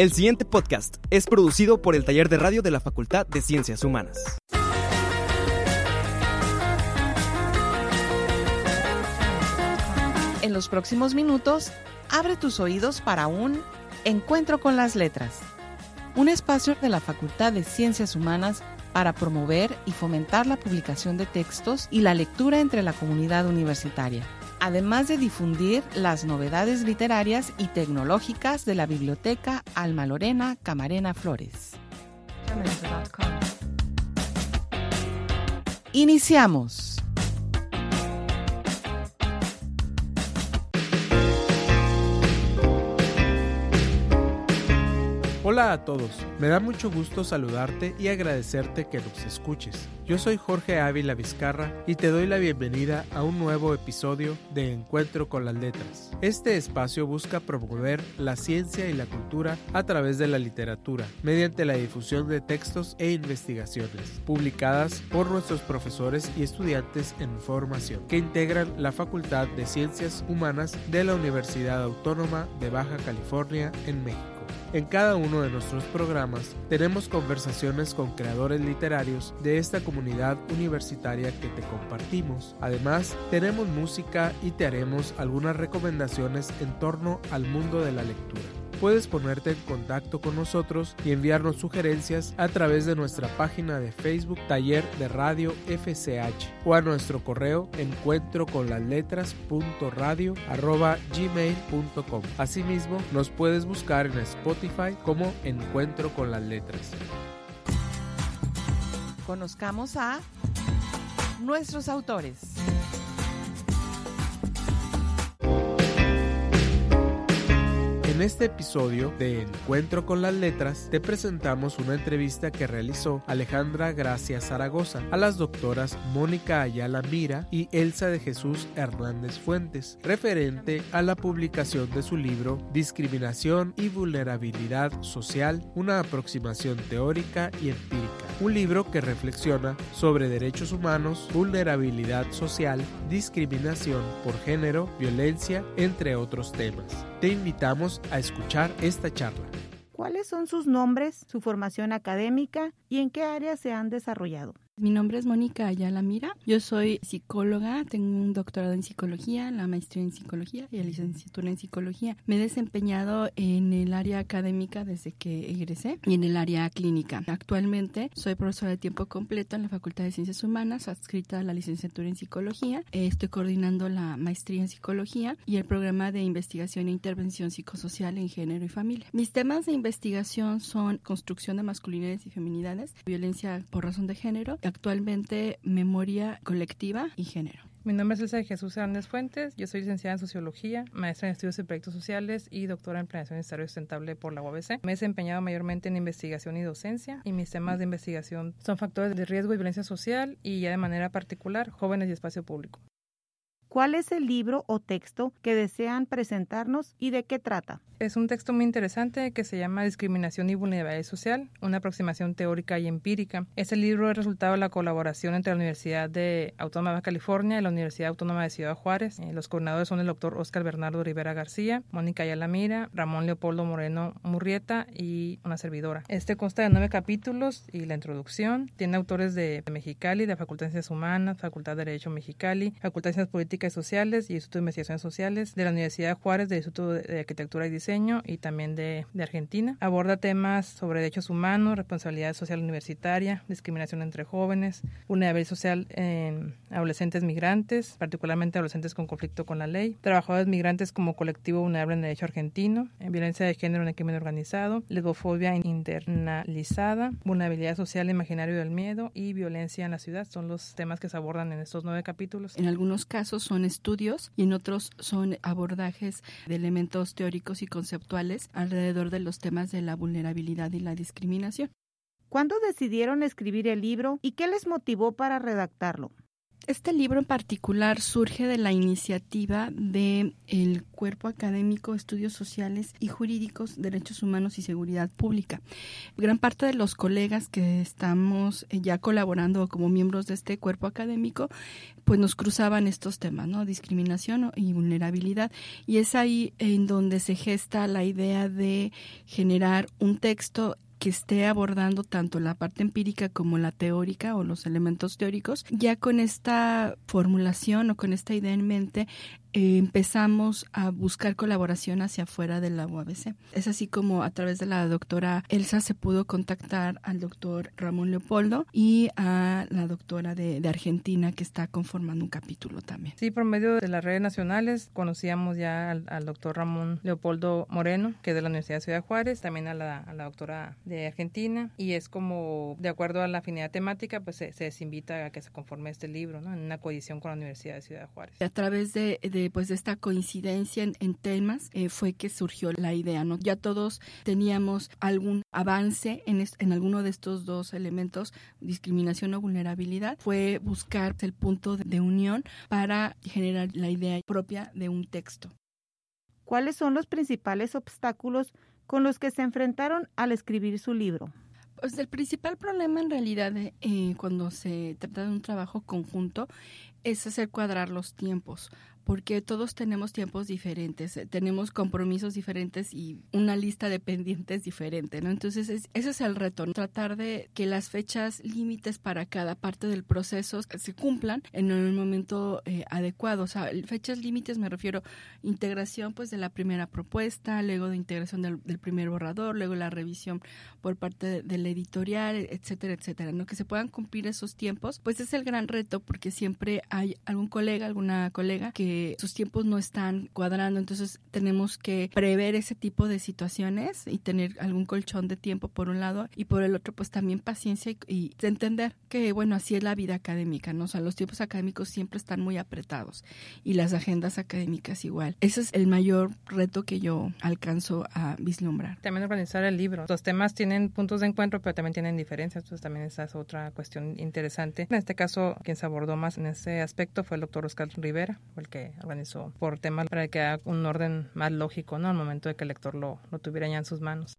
El siguiente podcast es producido por el Taller de Radio de la Facultad de Ciencias Humanas. En los próximos minutos, abre tus oídos para un Encuentro con las Letras, un espacio de la Facultad de Ciencias Humanas para promover y fomentar la publicación de textos y la lectura entre la comunidad universitaria, además de difundir las novedades literarias y tecnológicas de la Biblioteca Alma Lorena Camarena Flores. Iniciamos. Hola a todos, me da mucho gusto saludarte y agradecerte que nos escuches. Yo soy Jorge Ávila Vizcarra y te doy la bienvenida a un nuevo episodio de Encuentro con las Letras. Este espacio busca promover la ciencia y la cultura a través de la literatura, mediante la difusión de textos e investigaciones, publicadas por nuestros profesores y estudiantes en formación, que integran la Facultad de Ciencias Humanas de la Universidad Autónoma de Baja California en México. En cada uno de nuestros programas tenemos conversaciones con creadores literarios de esta comunidad universitaria que te compartimos. Además, tenemos música y te haremos algunas recomendaciones en torno al mundo de la lectura puedes ponerte en contacto con nosotros y enviarnos sugerencias a través de nuestra página de Facebook Taller de Radio FCH o a nuestro correo encuentro con las letras gmail.com. Asimismo, nos puedes buscar en Spotify como Encuentro con las letras. Conozcamos a nuestros autores. En este episodio de Encuentro con las Letras te presentamos una entrevista que realizó Alejandra Gracia Zaragoza a las doctoras Mónica Ayala Mira y Elsa de Jesús Hernández Fuentes, referente a la publicación de su libro Discriminación y Vulnerabilidad Social, una aproximación teórica y empírica, un libro que reflexiona sobre derechos humanos, vulnerabilidad social, discriminación por género, violencia, entre otros temas. Te invitamos a escuchar esta charla. ¿Cuáles son sus nombres, su formación académica y en qué áreas se han desarrollado? Mi nombre es Mónica Ayala Mira. Yo soy psicóloga, tengo un doctorado en psicología, la maestría en psicología y la licenciatura en psicología. Me he desempeñado en el área académica desde que egresé y en el área clínica. Actualmente soy profesora de tiempo completo en la Facultad de Ciencias Humanas, adscrita a la licenciatura en psicología. Estoy coordinando la maestría en psicología y el programa de investigación e intervención psicosocial en género y familia. Mis temas de investigación son construcción de masculinidades y feminidades, violencia por razón de género, actualmente memoria colectiva y género. Mi nombre es Elsa de Jesús Hernández Fuentes, yo soy licenciada en Sociología, maestra en Estudios y Proyectos Sociales y doctora en Planeación y Desarrollo Sustentable por la UABC. Me he desempeñado mayormente en investigación y docencia y mis temas de investigación son factores de riesgo y violencia social y ya de manera particular jóvenes y espacio público. ¿Cuál es el libro o texto que desean presentarnos y de qué trata? Es un texto muy interesante que se llama Discriminación y Vulnerabilidad Social, una aproximación teórica y empírica. Este libro es resultado de la colaboración entre la Universidad de Autónoma de California y la Universidad Autónoma de Ciudad Juárez. Eh, los coordinadores son el doctor Oscar Bernardo Rivera García, Mónica Yalamira, Ramón Leopoldo Moreno Murrieta y una servidora. Este consta de nueve capítulos y la introducción. Tiene autores de Mexicali, de la Facultad de Ciencias Humanas, Facultad de Derecho Mexicali, Facultad de Ciencias Políticas Sociales y Instituto de Investigaciones Sociales, de la Universidad Juárez, del Instituto de Arquitectura y Diseño y también de, Argentina. Aborda temas sobre derechos humanos, responsabilidad social universitaria, discriminación entre jóvenes, vulnerabilidad social en adolescentes migrantes, particularmente adolescentes con conflicto con la ley, trabajadores migrantes como colectivo vulnerable en derecho argentino, violencia de género en el crimen organizado, lesbofobia internalizada, vulnerabilidad social imaginario del miedo y violencia en la ciudad. Son los temas que se abordan en estos nueve capítulos. En algunos casos son estudios y en otros son abordajes de elementos teóricos y conceptuales alrededor de los temas de la vulnerabilidad y la discriminación. ¿Cuándo decidieron escribir el libro y qué les motivó para redactarlo? Este libro en particular surge de la iniciativa de el Cuerpo Académico Estudios Sociales y Jurídicos, Derechos Humanos y Seguridad Pública. Gran parte de los colegas que estamos eh, ya colaborando como miembros de este cuerpo académico, pues nos cruzaban estos temas, ¿no? Discriminación y vulnerabilidad. Y es ahí en donde se gesta la idea de generar un texto que esté abordando tanto la parte empírica como la teórica o los elementos teóricos, ya con esta formulación o con esta idea en mente, eh, empezamos a buscar colaboración hacia afuera de la UABC. Es así como a través de la doctora Elsa se pudo contactar al doctor Ramón Leopoldo y a la doctora de, Argentina que está conformando un capítulo también. Sí, por medio de las redes nacionales conocíamos ya al, doctor Ramón Leopoldo Moreno, que es de la Universidad de Ciudad Juárez, también a la, a la doctora de Argentina y es como, de acuerdo a la afinidad temática, pues se, se les invita a que se conforme este libro, ¿no? En una coedición con la Universidad de Ciudad Juárez. A través de pues de esta coincidencia en, temas eh, fue que surgió la idea, ¿no? Ya todos teníamos algún avance en, en alguno de estos dos elementos, discriminación o vulnerabilidad, fue buscar el punto de unión para generar la idea propia de un texto. ¿Cuáles son los principales obstáculos con los que se enfrentaron al escribir su libro? Pues el principal problema en realidad eh, cuando se trata de un trabajo conjunto es hacer cuadrar los tiempos, porque todos tenemos tiempos diferentes, eh, tenemos compromisos diferentes y una lista de pendientes diferente, ¿no? Entonces, ese es el reto, tratar de que las fechas límites para cada parte del proceso se cumplan en el momento eh, adecuado. O sea, fechas límites me refiero integración pues de la primera propuesta, luego de integración del, primer borrador, luego la revisión por parte del editorial, etcétera, etcétera, ¿no? Que se puedan cumplir esos tiempos, pues es el gran reto porque siempre hay algún colega, alguna colega que sus tiempos no están cuadrando, entonces tenemos que prever ese tipo de situaciones y tener algún colchón de tiempo por un lado y por el otro pues también paciencia y, entender que bueno, así es la vida académica, ¿no? O sea, los tiempos académicos siempre están muy apretados y las agendas académicas igual. Ese es el mayor reto que yo alcanzo a vislumbrar. También organizar el libro. Los temas tienen puntos de encuentro, pero también tienen diferencias, entonces también esa es otra cuestión interesante. En este caso, quien se abordó más en ese aspecto fue el doctor Oscar Rivera, el que organizó por temas para que haga un orden más lógico, ¿no? Al momento de que el lector lo, lo tuviera ya en sus manos.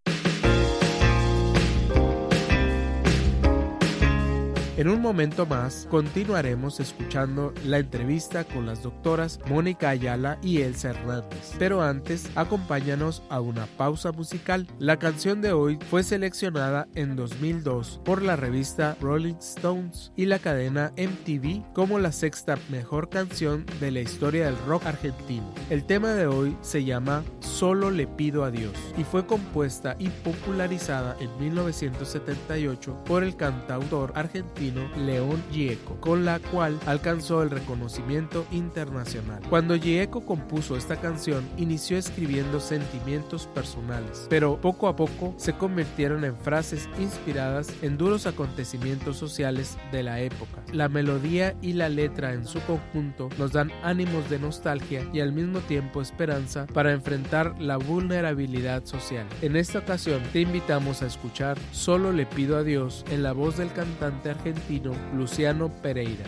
En un momento más continuaremos escuchando la entrevista con las doctoras Mónica Ayala y Elsa Hernández. Pero antes, acompáñanos a una pausa musical. La canción de hoy fue seleccionada en 2002 por la revista Rolling Stones y la cadena MTV como la sexta mejor canción de la historia del rock argentino. El tema de hoy se llama Solo le pido a Dios y fue compuesta y popularizada en 1978 por el cantautor argentino León Gieco, con la cual alcanzó el reconocimiento internacional. Cuando Gieco compuso esta canción, inició escribiendo sentimientos personales, pero poco a poco se convirtieron en frases inspiradas en duros acontecimientos sociales de la época. La melodía y la letra en su conjunto nos dan ánimos de nostalgia y al mismo tiempo esperanza para enfrentar la vulnerabilidad social. En esta ocasión te invitamos a escuchar Solo le pido a Dios en la voz del cantante argentino Luciano Pereira.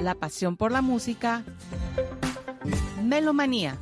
La pasión por la música. Melomanía.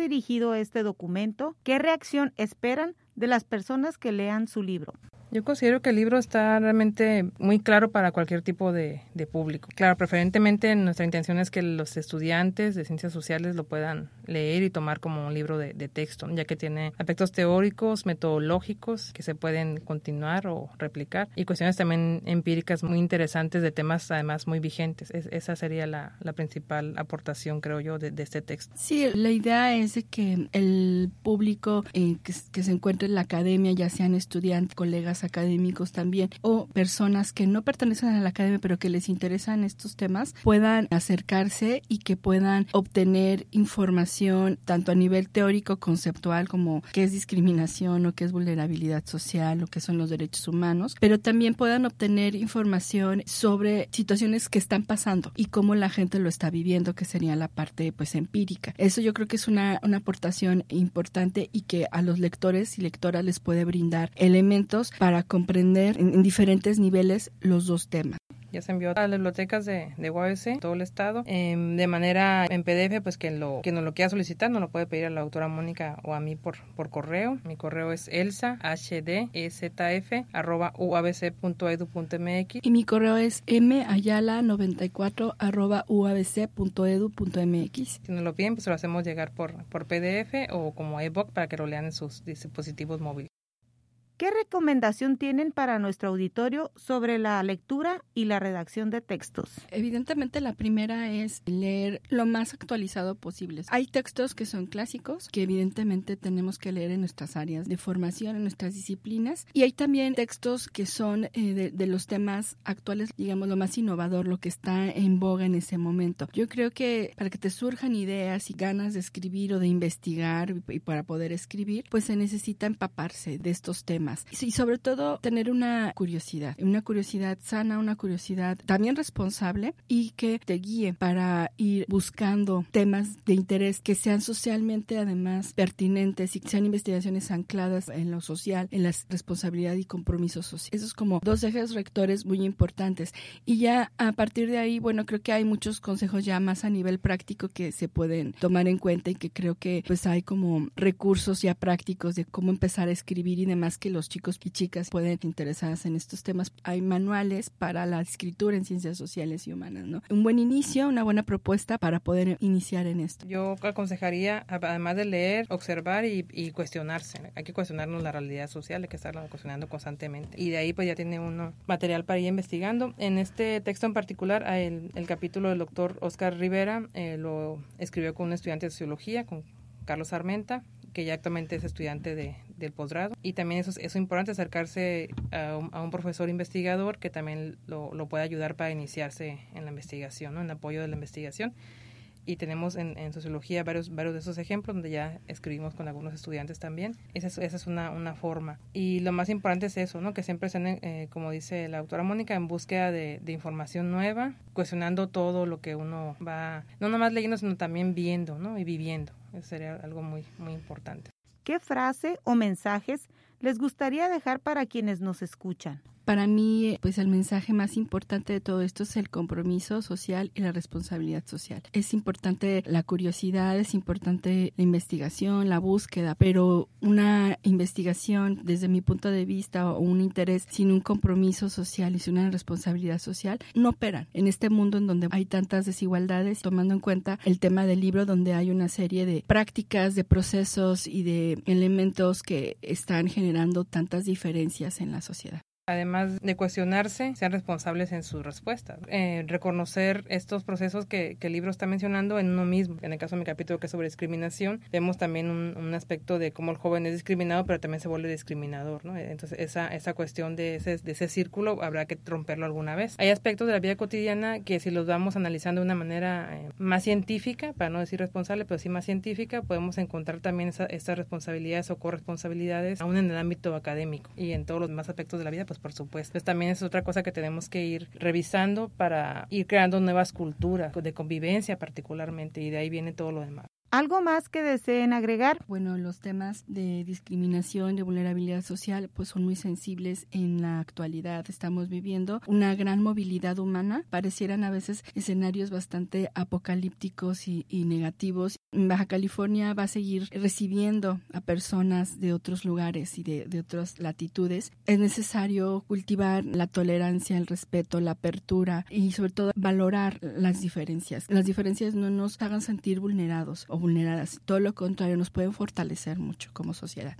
Dirigido este documento? ¿Qué reacción esperan de las personas que lean su libro? Yo considero que el libro está realmente muy claro para cualquier tipo de, público. Claro, preferentemente nuestra intención es que los estudiantes de ciencias sociales lo puedan leer y tomar como un libro de, texto, ya que tiene aspectos teóricos, metodológicos que se pueden continuar o replicar y cuestiones también empíricas muy interesantes de temas además muy vigentes. esa sería la, principal aportación, creo yo, de, este texto. Sí, la idea es de que el público eh, que, que se encuentre en la academia, ya sean estudiantes, colegas, académicos también o personas que no pertenecen a la academia pero que les interesan estos temas puedan acercarse y que puedan obtener información tanto a nivel teórico, conceptual como qué es discriminación o qué es vulnerabilidad social o qué son los derechos humanos, pero también puedan obtener información sobre situaciones que están pasando y cómo la gente lo está viviendo, que sería la parte pues empírica. Eso yo creo que es una, una aportación importante y que a los lectores y lectoras les puede brindar elementos para para comprender en, diferentes niveles los dos temas ya se envió a las bibliotecas de, de UABC, todo el estado, em, de manera en PDF, pues que lo que nos lo quiera solicitar, nos lo puede pedir a la doctora Mónica o a mí por, por correo. Mi correo es elsa e arroba uabc.edu.mx y mi correo es mayala94 arroba uabc.edu.mx. Si nos lo piden, pues lo hacemos llegar por, por PDF o como ebook para que lo lean en sus dispositivos móviles. ¿Qué recomendación tienen para nuestro auditorio sobre la lectura y la redacción de textos? Evidentemente la primera es leer lo más actualizado posible. Hay textos que son clásicos, que evidentemente tenemos que leer en nuestras áreas de formación, en nuestras disciplinas, y hay también textos que son eh, de, los temas actuales, digamos, lo más innovador, lo que está en boga en ese momento. Yo creo que para que te surjan ideas y ganas de escribir o de investigar y para poder escribir, pues se necesita empaparse de estos temas y sobre todo tener una curiosidad, una curiosidad sana, una curiosidad también responsable y que te guíe para ir buscando temas de interés que sean socialmente además pertinentes y que sean investigaciones ancladas en lo social, en la responsabilidad y compromiso social. Esos como dos ejes rectores muy importantes. Y ya a partir de ahí, bueno, creo que hay muchos consejos ya más a nivel práctico que se pueden tomar en cuenta y que creo que pues hay como recursos ya prácticos de cómo empezar a escribir y demás que los chicos y chicas pueden interesarse en estos temas. Hay manuales para la escritura en ciencias sociales y humanas, ¿no? Un buen inicio, una buena propuesta para poder iniciar en esto. Yo aconsejaría, además de leer, observar y, cuestionarse. Hay que cuestionarnos la realidad social, hay que estarla cuestionando constantemente. Y de ahí pues ya tiene uno material para ir investigando. En este texto en particular, el, el capítulo del doctor Oscar Rivera eh, lo escribió con un estudiante de sociología, con Carlos Armenta, que ya actualmente es estudiante de, del posgrado. Y también eso, es importante acercarse a un, profesor investigador que también lo, lo puede ayudar para iniciarse en la investigación, ¿no? en apoyo de la investigación. Y tenemos en, en, sociología varios, varios de esos ejemplos donde ya escribimos con algunos estudiantes también. Esa es, esa es una, una forma. Y lo más importante es eso, ¿no? que siempre estén, eh, como dice la autora Mónica, en búsqueda de, de, información nueva, cuestionando todo lo que uno va, no nomás leyendo, sino también viendo ¿no? y viviendo. Eso sería algo muy, muy importante. ¿Qué frase o mensajes les gustaría dejar para quienes nos escuchan? Para mí, pues el mensaje más importante de todo esto es el compromiso social y la responsabilidad social. Es importante la curiosidad, es importante la investigación, la búsqueda, pero una investigación desde mi punto de vista o un interés sin un compromiso social y sin una responsabilidad social no operan en este mundo en donde hay tantas desigualdades, tomando en cuenta el tema del libro donde hay una serie de prácticas, de procesos y de elementos que están generando tantas diferencias en la sociedad además de cuestionarse, sean responsables en sus respuestas. Eh, reconocer estos procesos que, el libro está mencionando en uno mismo. En el caso de mi capítulo que es sobre discriminación, vemos también un, aspecto de cómo el joven es discriminado, pero también se vuelve discriminador. ¿no? Entonces, esa, esa cuestión de ese, de ese círculo habrá que romperlo alguna vez. Hay aspectos de la vida cotidiana que si los vamos analizando de una manera eh, más científica, para no decir responsable, pero sí más científica, podemos encontrar también esa, estas responsabilidades o corresponsabilidades aún en el ámbito académico y en todos los demás aspectos de la vida, pues por supuesto. Entonces también es otra cosa que tenemos que ir revisando para ir creando nuevas culturas de convivencia particularmente y de ahí viene todo lo demás. ¿Algo más que deseen agregar? Bueno, los temas de discriminación, de vulnerabilidad social, pues son muy sensibles en la actualidad. Estamos viviendo una gran movilidad humana. Parecieran a veces escenarios bastante apocalípticos y, negativos. Baja California va a seguir recibiendo a personas de otros lugares y de, de otras latitudes. Es necesario cultivar la tolerancia, el respeto, la apertura y sobre todo valorar las diferencias. Las diferencias no nos hagan sentir vulnerados o vulneradas. Todo lo contrario, nos pueden fortalecer mucho como sociedad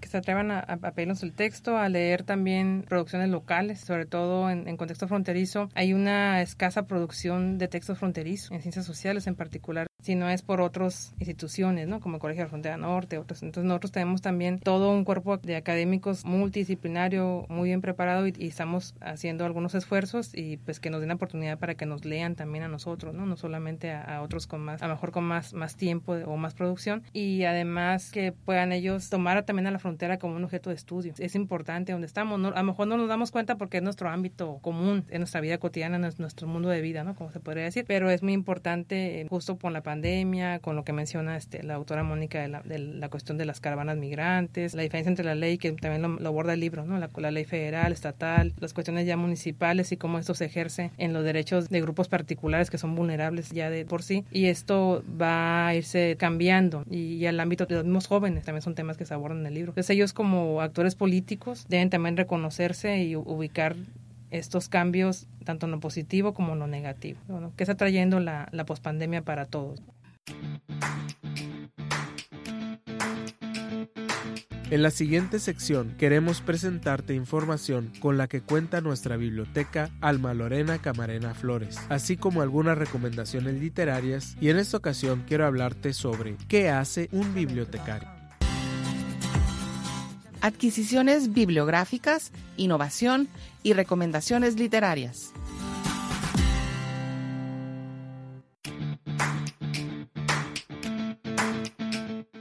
que se atrevan a, pedirnos el texto, a leer también producciones locales, sobre todo en, en, contexto fronterizo. Hay una escasa producción de textos fronterizos, en ciencias sociales en particular si no es por otras instituciones, ¿no? Como el Colegio de la Frontera Norte, otros. Entonces nosotros tenemos también todo un cuerpo de académicos multidisciplinario, muy bien preparado y, estamos haciendo algunos esfuerzos y pues que nos den la oportunidad para que nos lean también a nosotros, ¿no? No solamente a, otros con más, a lo mejor con más, más tiempo o más producción y además que puedan ellos tomar también a la frontera como un objeto de estudio. Es importante donde estamos, a lo mejor no nos damos cuenta porque es nuestro ámbito común, en nuestra vida cotidiana, en nuestro mundo de vida, ¿no? Como se podría decir, pero es muy importante eh, justo por la pandemia pandemia, con lo que menciona este, la autora Mónica de la, cuestión de las caravanas migrantes, la diferencia entre la ley, que también lo, aborda el libro, ¿no? La, la, ley federal, estatal, las cuestiones ya municipales y cómo esto se ejerce en los derechos de grupos particulares que son vulnerables ya de por sí. Y esto va a irse cambiando y, y al ámbito de los mismos jóvenes también son temas que se abordan en el libro. Entonces ellos como actores políticos deben también reconocerse y ubicar estos cambios, tanto en lo positivo como en lo negativo, que está trayendo la, la pospandemia para todos. En la siguiente sección queremos presentarte información con la que cuenta nuestra biblioteca Alma Lorena Camarena Flores, así como algunas recomendaciones literarias y en esta ocasión quiero hablarte sobre qué hace un bibliotecario. Adquisiciones bibliográficas, innovación y recomendaciones literarias.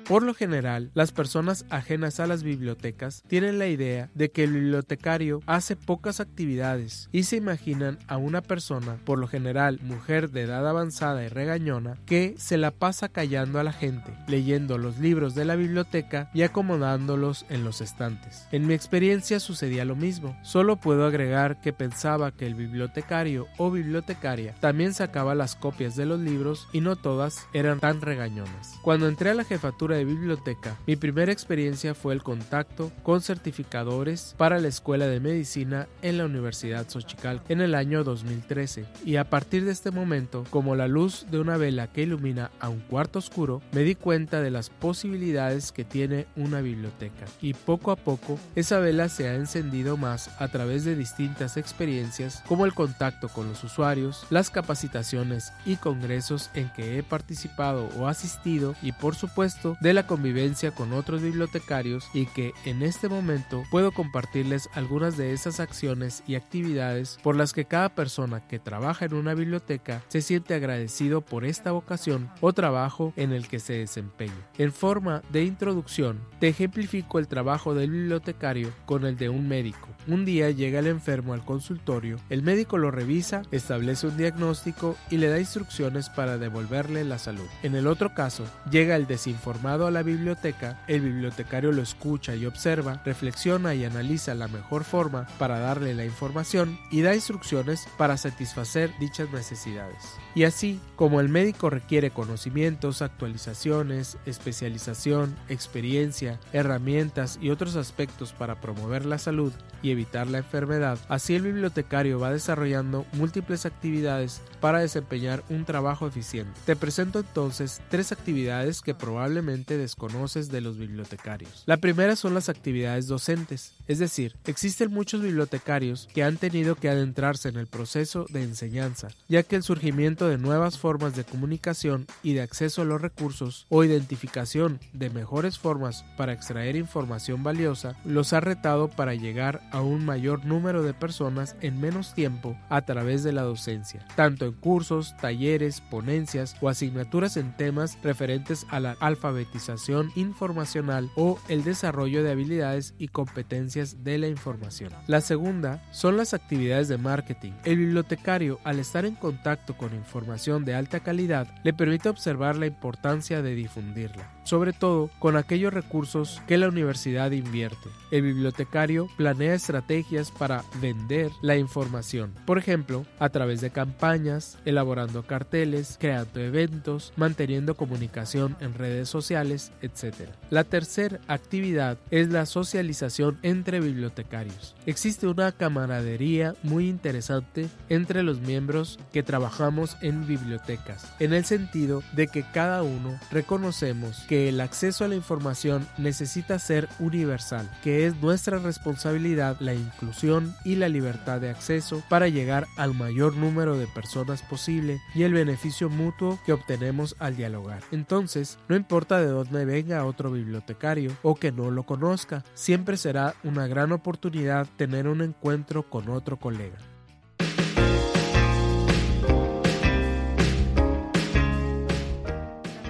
Por lo general, las personas ajenas a las bibliotecas tienen la idea de que el bibliotecario hace pocas actividades y se imaginan a una persona, por lo general mujer de edad avanzada y regañona, que se la pasa callando a la gente, leyendo los libros de la biblioteca y acomodándolos en los estantes. En mi experiencia sucedía lo mismo, solo puedo agregar que pensaba que el bibliotecario o bibliotecaria también sacaba las copias de los libros y no todas eran tan regañonas. Cuando entré a la jefatura de biblioteca, mi primera experiencia fue el contacto con certificadores para la Escuela de Medicina en la Universidad Xochicalco en el año 2013 y a partir de este momento, como la luz de una vela que ilumina a un cuarto oscuro, me di cuenta de las posibilidades que tiene una biblioteca. Y poco a poco esa vela se ha encendido más a través de distintas experiencias como el contacto con los usuarios, las capacitaciones y congresos en que he participado o asistido y por supuesto de la convivencia con otros bibliotecarios y que en este momento puedo compartirles algunas de esas acciones y actividades por las que cada persona que trabaja en una biblioteca se siente agradecido por esta vocación o trabajo en el que se desempeña. En forma de introducción, te ejemplifico el trabajo del bibliotecario con el de un médico. Un día llega el enfermo al consultorio, el médico lo revisa, establece un diagnóstico y le da instrucciones para devolverle la salud. En el otro caso, llega el desinformado a la biblioteca, el bibliotecario lo escucha y observa, reflexiona y analiza la mejor forma para darle la información y da instrucciones para satisfacer dichas necesidades. Y así, como el médico requiere conocimientos, actualizaciones, especialización, experiencia, herramientas y otros aspectos para promover la salud y evitar la enfermedad, así el bibliotecario va desarrollando múltiples actividades para desempeñar un trabajo eficiente. Te presento entonces tres actividades que probablemente desconoces de los bibliotecarios. La primera son las actividades docentes, es decir, existen muchos bibliotecarios que han tenido que adentrarse en el proceso de enseñanza, ya que el surgimiento de nuevas formas de comunicación y de acceso a los recursos o identificación de mejores formas para extraer información valiosa los ha retado para llegar a un mayor número de personas en menos tiempo a través de la docencia, tanto en cursos, talleres, ponencias o asignaturas en temas referentes a la alfabetización informacional o el desarrollo de habilidades y competencias de la información. La segunda son las actividades de marketing. El bibliotecario, al estar en contacto con información de alta calidad, le permite observar la importancia de difundirla, sobre todo con aquellos recursos que la universidad invierte. El bibliotecario planea estrategias para vender la información, por ejemplo, a través de campañas, elaborando carteles, creando eventos, manteniendo comunicación en redes sociales, etc. La tercera actividad es la socialización entre bibliotecarios. Existe una camaradería muy interesante entre los miembros que trabajamos en bibliotecas, en el sentido de que cada uno reconocemos que el acceso a la información necesita ser universal, que es nuestra responsabilidad la inclusión y la libertad de acceso para llegar al mayor número de personas posible y el beneficio mutuo que obtenemos al dialogar. Entonces, no importa de dónde venga otro bibliotecario o que no lo conozca, siempre será una gran oportunidad tener un encuentro con otro colega.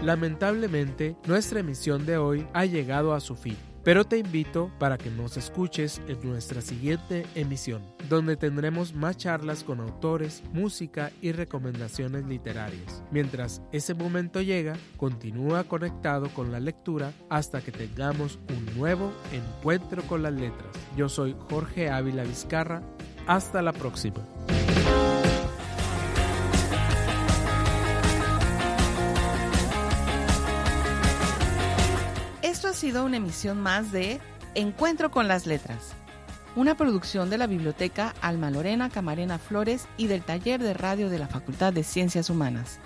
Lamentablemente, nuestra emisión de hoy ha llegado a su fin. Pero te invito para que nos escuches en nuestra siguiente emisión, donde tendremos más charlas con autores, música y recomendaciones literarias. Mientras ese momento llega, continúa conectado con la lectura hasta que tengamos un nuevo encuentro con las letras. Yo soy Jorge Ávila Vizcarra. Hasta la próxima. Sido una emisión más de Encuentro con las Letras, una producción de la Biblioteca Alma Lorena Camarena Flores y del Taller de Radio de la Facultad de Ciencias Humanas.